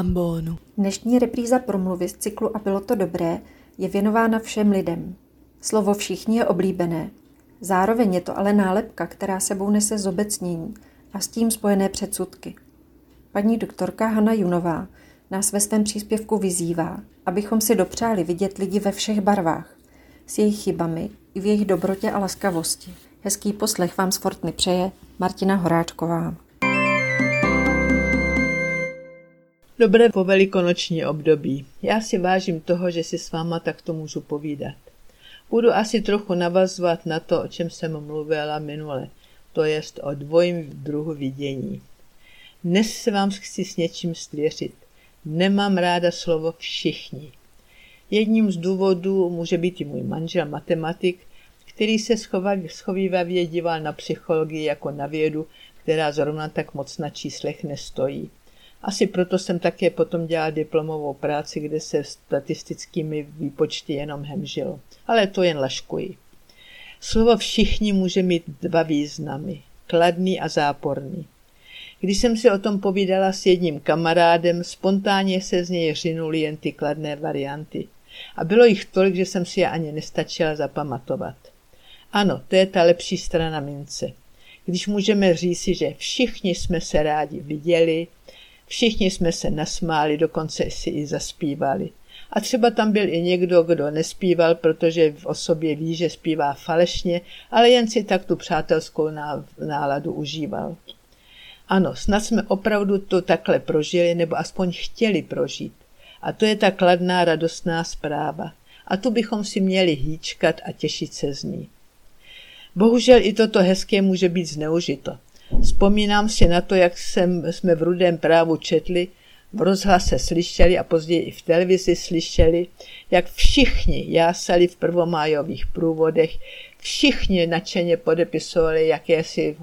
ambonu. Dnešní repríza promluvy z cyklu A bylo to dobré je věnována všem lidem. Slovo všichni je oblíbené. Zároveň je to ale nálepka, která sebou nese zobecnění a s tím spojené předsudky. Paní doktorka Hanna Junová nás ve svém příspěvku vyzývá, abychom si dopřáli vidět lidi ve všech barvách, s jejich chybami i v jejich dobrotě a laskavosti. Hezký poslech vám z Fortny přeje Martina Horáčková. Dobré povelikonoční období. Já si vážím toho, že si s váma takto můžu povídat. Budu asi trochu navazovat na to, o čem jsem mluvila minule, to jest o dvojím druhu vidění. Dnes se vám chci s něčím svěřit. Nemám ráda slovo všichni. Jedním z důvodů může být i můj manžel matematik, který se schovývavě díval na psychologii jako na vědu, která zrovna tak moc na číslech nestojí. Asi proto jsem také potom dělal diplomovou práci, kde se statistickými výpočty jenom hemžilo. Ale to jen laškuji. Slovo všichni může mít dva významy. Kladný a záporný. Když jsem si o tom povídala s jedním kamarádem, spontánně se z něj řinuly jen ty kladné varianty. A bylo jich tolik, že jsem si je ani nestačila zapamatovat. Ano, to je ta lepší strana mince. Když můžeme říci, že všichni jsme se rádi viděli, všichni jsme se nasmáli, dokonce si i zaspívali. A třeba tam byl i někdo, kdo nespíval, protože v osobě ví, že zpívá falešně, ale jen si tak tu přátelskou náladu užíval. Ano, snad jsme opravdu to takhle prožili, nebo aspoň chtěli prožít. A to je ta kladná, radostná zpráva. A tu bychom si měli hýčkat a těšit se z ní. Bohužel i toto hezké může být zneužito. Vzpomínám si na to, jak jsem, jsme v Rudém právu četli, v rozhlase slyšeli a později i v televizi slyšeli, jak všichni jásali v prvomájových průvodech, všichni nadšeně podepisovali jakési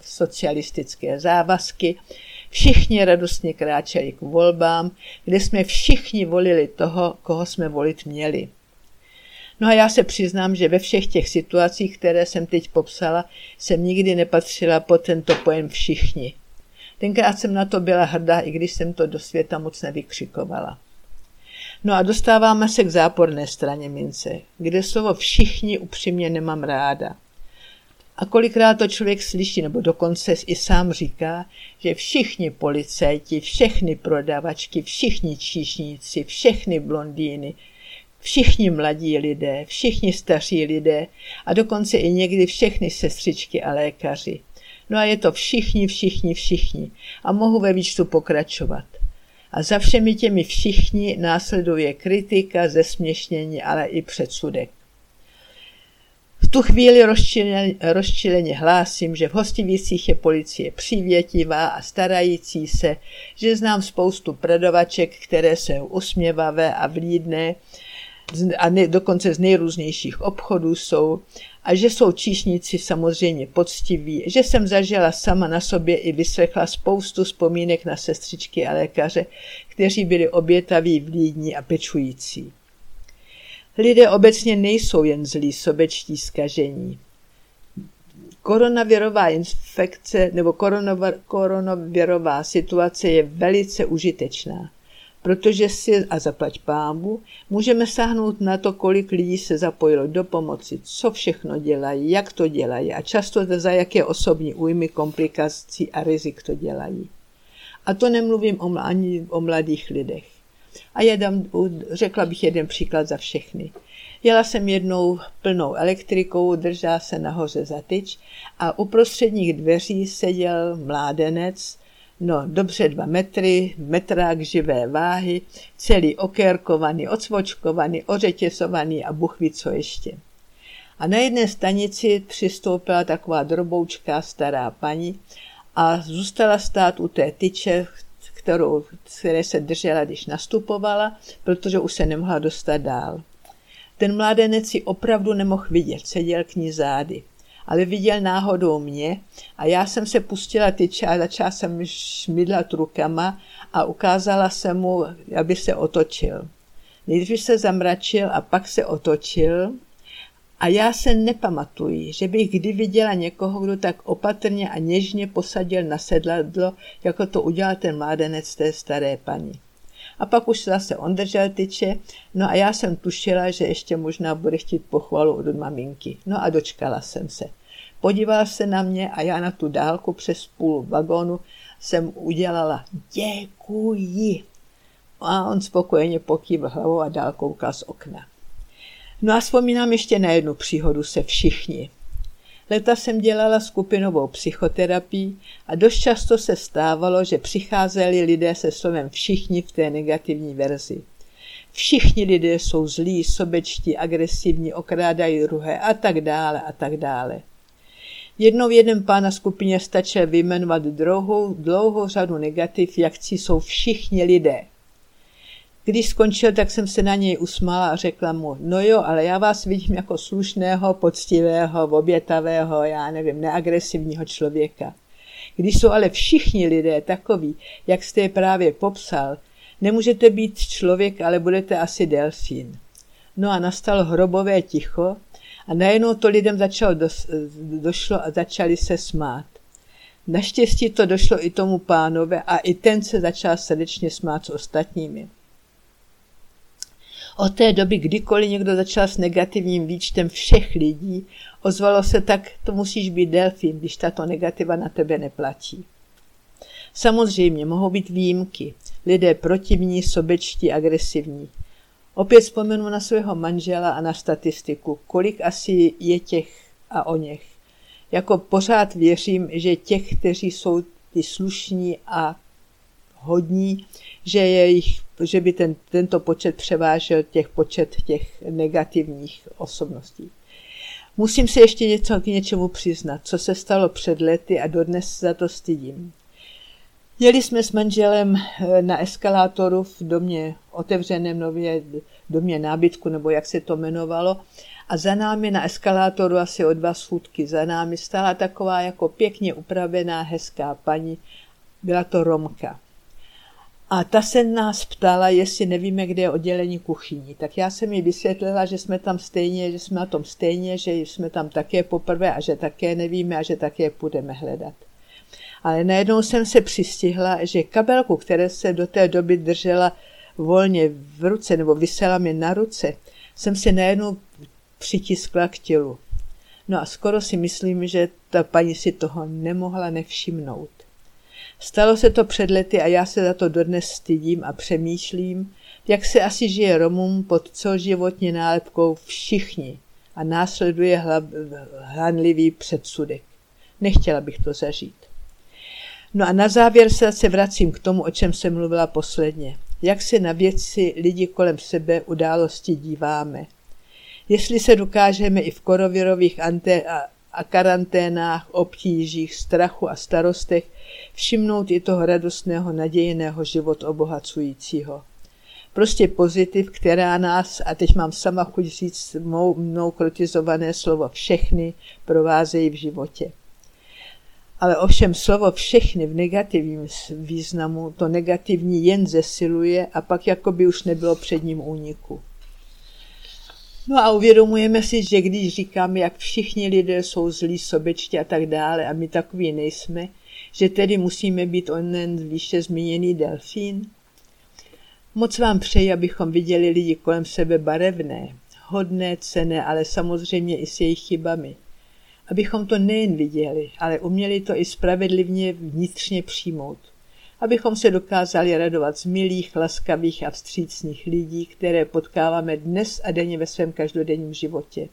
socialistické závazky, všichni radostně kráčeli k volbám, kde jsme všichni volili toho, koho jsme volit měli. No a já se přiznám, že ve všech těch situacích, které jsem teď popsala, jsem nikdy nepatřila pod tento pojem všichni. Tenkrát jsem na to byla hrdá, i když jsem to do světa moc nevykřikovala. No a dostáváme se k záporné straně mince, kde slovo všichni upřímně nemám ráda. A kolikrát to člověk slyší, nebo dokonce i sám říká, že všichni policajti, všechny prodavačky, všichni číšníci, všechny blondýny, všichni mladí lidé, všichni staří lidé a dokonce i někdy všechny sestřičky a lékaři. No a je to všichni, všichni, všichni. A mohu ve výčtu pokračovat. A za všemi těmi všichni následuje kritika, zesměšnění, ale i předsudek. V tu chvíli rozčileně, hlásím, že v Hostivících je policie přívětivá a starající se, že znám spoustu predovaček, které jsou usměvavé a vlídné a ne, dokonce z nejrůznějších obchodů jsou a že jsou číšníci samozřejmě poctiví, že jsem zažila sama na sobě i vyslechla spoustu vzpomínek na sestřičky a lékaře, kteří byli obětaví, vlídní a pečující. Lidé obecně nejsou jen zlí sobečtí zkažení. Koronavirová infekce nebo koronavirová situace je velice užitečná protože si, a zaplať pámu, můžeme sáhnout na to, kolik lidí se zapojilo do pomoci, co všechno dělají, jak to dělají a často za jaké osobní újmy, komplikací a rizik to dělají. A to nemluvím o, ani o mladých lidech. A jedem, řekla bych jeden příklad za všechny. Jela jsem jednou plnou elektrikou, držela se nahoře za tyč a u prostředních dveří seděl mládenec, No, dobře dva metry, metrák živé váhy, celý okérkovaný, ocvočkovaný, ořetěsovaný a buchví co ještě. A na jedné stanici přistoupila taková droboučká stará paní a zůstala stát u té tyče, kterou, které se držela, když nastupovala, protože už se nemohla dostat dál. Ten mládenec si opravdu nemohl vidět, seděl k ní zády ale viděl náhodou mě a já jsem se pustila tyče a začala jsem šmidlat rukama a ukázala se mu, aby se otočil. Nejdřív se zamračil a pak se otočil a já se nepamatuji, že bych kdy viděla někoho, kdo tak opatrně a něžně posadil na sedladlo, jako to udělal ten mládenec té staré paní. A pak už zase on držel tyče, no a já jsem tušila, že ještě možná bude chtít pochvalu od maminky. No a dočkala jsem se. Podíval se na mě a já na tu dálku přes půl vagónu jsem udělala děkuji. A on spokojeně pokývl hlavou a dál koukal z okna. No a vzpomínám ještě na jednu příhodu se všichni. Leta jsem dělala skupinovou psychoterapii a dost často se stávalo, že přicházeli lidé se slovem všichni v té negativní verzi. Všichni lidé jsou zlí, sobečtí, agresivní, okrádají druhé a tak dále a tak dále. Jednou jeden pán na skupině stačil vyjmenovat dlouhou, dlouhou řadu negativ, jak jsou všichni lidé. Když skončil, tak jsem se na něj usmála a řekla mu, no jo, ale já vás vidím jako slušného, poctivého, obětavého, já nevím, neagresivního člověka. Když jsou ale všichni lidé takoví, jak jste je právě popsal, nemůžete být člověk, ale budete asi delfín. No a nastalo hrobové ticho a najednou to lidem začalo do, došlo a začali se smát. Naštěstí to došlo i tomu pánové a i ten se začal srdečně smát s ostatními. Od té doby, kdykoliv někdo začal s negativním výčtem všech lidí, ozvalo se tak, to musíš být delfín, když tato negativa na tebe neplatí. Samozřejmě mohou být výjimky. Lidé protivní, sobečtí, agresivní. Opět vzpomenu na svého manžela a na statistiku, kolik asi je těch a o něch. Jako pořád věřím, že těch, kteří jsou ty slušní a hodní, že, je jich, že by ten, tento počet převážel těch počet těch negativních osobností. Musím se ještě něco k něčemu přiznat, co se stalo před lety a dodnes za to stydím. Jeli jsme s manželem eh, na eskalátoru v domě otevřeném nově domě nábytku, nebo jak se to jmenovalo, a za námi na eskalátoru asi o dva schůdky za námi stála taková jako pěkně upravená, hezká paní, byla to Romka. A ta se nás ptala, jestli nevíme, kde je oddělení kuchyní. Tak já jsem jí vysvětlila, že jsme tam stejně, že jsme na tom stejně, že jsme tam také poprvé a že také nevíme a že také půjdeme hledat. Ale najednou jsem se přistihla, že kabelku, které se do té doby držela volně v ruce nebo vysela mi na ruce, jsem si najednou přitiskla k tělu. No a skoro si myslím, že ta paní si toho nemohla nevšimnout. Stalo se to před lety a já se za to dodnes stydím a přemýšlím, jak se asi žije Romům pod celoživotní nálepkou všichni a následuje hlanlivý předsudek. Nechtěla bych to zažít. No a na závěr se se vracím k tomu, o čem jsem mluvila posledně. Jak se na věci lidi kolem sebe události díváme. Jestli se dokážeme i v korovirových a karanténách, obtížích, strachu a starostech všimnout i toho radostného, nadějného život obohacujícího. Prostě pozitiv, která nás, a teď mám sama chuť říct mou, mnou kritizované slovo všechny, provázejí v životě. Ale ovšem slovo všechny v negativním významu to negativní jen zesiluje a pak jako by už nebylo před ním úniku. No a uvědomujeme si, že když říkáme, jak všichni lidé jsou zlí, sobečtí a tak dále a my takový nejsme, že tedy musíme být onen výše zmíněný delfín? Moc vám přeji, abychom viděli lidi kolem sebe barevné, hodné, cené, ale samozřejmě i s jejich chybami. Abychom to nejen viděli, ale uměli to i spravedlivně vnitřně přijmout abychom se dokázali radovat z milých, laskavých a vstřícných lidí, které potkáváme dnes a denně ve svém každodenním životě.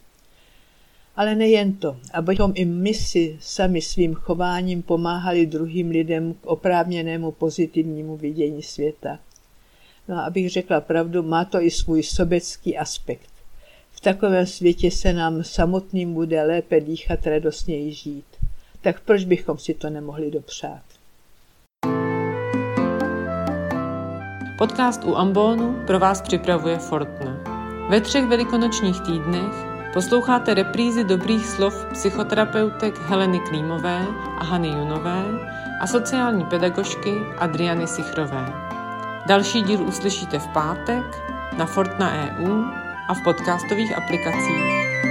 Ale nejen to, abychom i my si sami svým chováním pomáhali druhým lidem k oprávněnému pozitivnímu vidění světa. No a abych řekla pravdu, má to i svůj sobecký aspekt. V takovém světě se nám samotným bude lépe dýchat, radostněji žít. Tak proč bychom si to nemohli dopřát? Podcast u Ambonu pro vás připravuje Fortna. Ve třech velikonočních týdnech posloucháte reprízy dobrých slov psychoterapeutek Heleny Klímové a Hany Junové a sociální pedagožky Adriany Sichrové. Další díl uslyšíte v pátek na Fortna EU a v podcastových aplikacích.